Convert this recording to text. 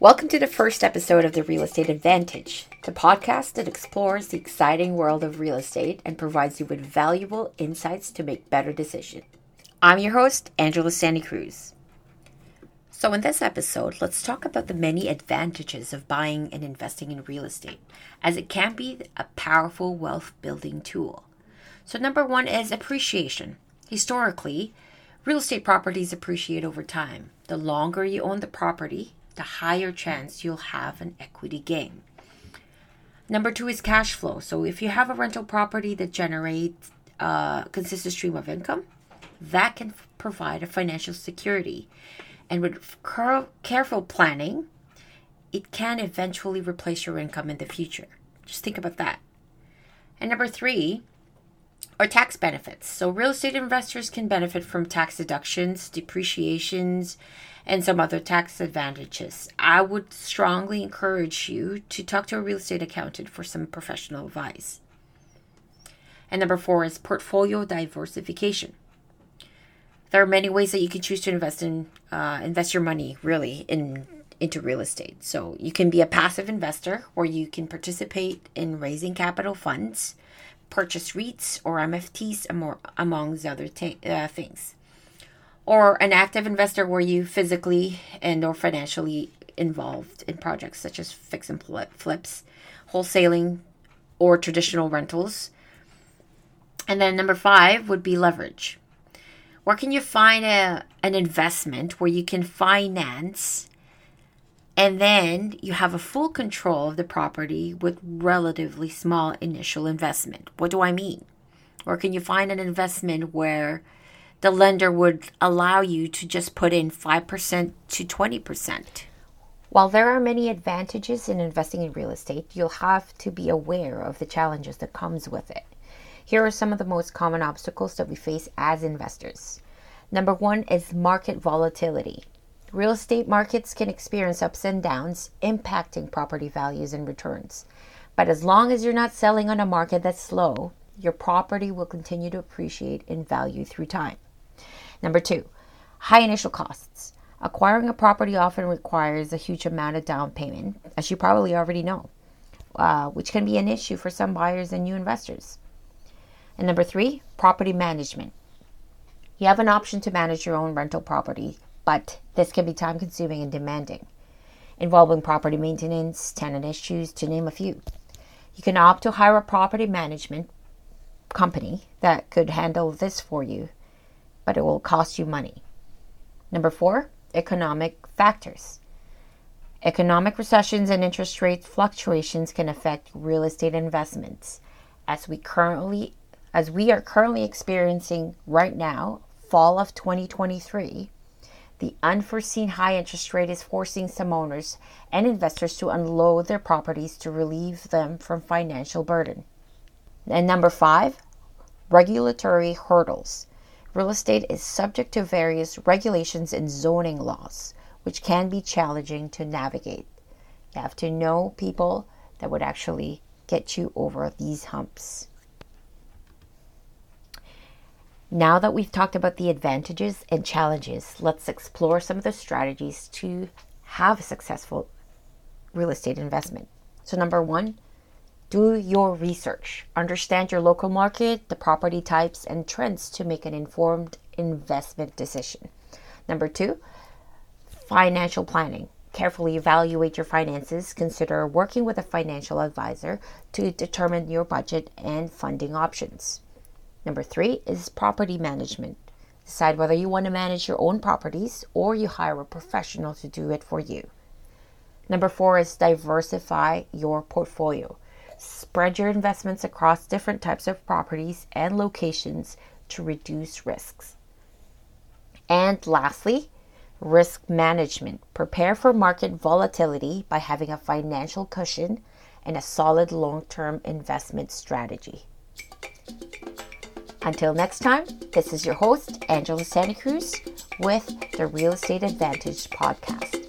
Welcome to the first episode of The Real Estate Advantage, the podcast that explores the exciting world of real estate and provides you with valuable insights to make better decisions. I'm your host, Angela Santa Cruz. So, in this episode, let's talk about the many advantages of buying and investing in real estate, as it can be a powerful wealth building tool. So, number one is appreciation. Historically, real estate properties appreciate over time. The longer you own the property, the higher chance you'll have an equity gain. Number two is cash flow. So, if you have a rental property that generates uh, a consistent stream of income, that can provide a financial security. And with careful planning, it can eventually replace your income in the future. Just think about that. And number three or tax benefits. So, real estate investors can benefit from tax deductions, depreciations, and some other tax advantages. I would strongly encourage you to talk to a real estate accountant for some professional advice. And number four is portfolio diversification. There are many ways that you can choose to invest in uh, invest your money really in into real estate. So you can be a passive investor, or you can participate in raising capital funds purchase REITs or MFTs among other t- uh, things. Or an active investor where you physically and or financially involved in projects such as fix and flips, wholesaling, or traditional rentals. And then number five would be leverage. Where can you find a, an investment where you can finance and then you have a full control of the property with relatively small initial investment. What do I mean? Or can you find an investment where the lender would allow you to just put in 5% to 20%? While there are many advantages in investing in real estate, you'll have to be aware of the challenges that comes with it. Here are some of the most common obstacles that we face as investors. Number 1 is market volatility. Real estate markets can experience ups and downs, impacting property values and returns. But as long as you're not selling on a market that's slow, your property will continue to appreciate in value through time. Number two, high initial costs. Acquiring a property often requires a huge amount of down payment, as you probably already know, uh, which can be an issue for some buyers and new investors. And number three, property management. You have an option to manage your own rental property but this can be time consuming and demanding, involving property maintenance, tenant issues, to name a few. You can opt to hire a property management company that could handle this for you, but it will cost you money. Number four, economic factors. Economic recessions and interest rate fluctuations can affect real estate investments as we currently as we are currently experiencing right now, fall of 2023 the unforeseen high interest rate is forcing some owners and investors to unload their properties to relieve them from financial burden. And number five, regulatory hurdles. Real estate is subject to various regulations and zoning laws, which can be challenging to navigate. You have to know people that would actually get you over these humps. Now that we've talked about the advantages and challenges, let's explore some of the strategies to have a successful real estate investment. So, number one, do your research. Understand your local market, the property types, and trends to make an informed investment decision. Number two, financial planning. Carefully evaluate your finances. Consider working with a financial advisor to determine your budget and funding options. Number three is property management. Decide whether you want to manage your own properties or you hire a professional to do it for you. Number four is diversify your portfolio. Spread your investments across different types of properties and locations to reduce risks. And lastly, risk management. Prepare for market volatility by having a financial cushion and a solid long term investment strategy. Until next time, this is your host, Angela Santa Cruz, with the Real Estate Advantage podcast.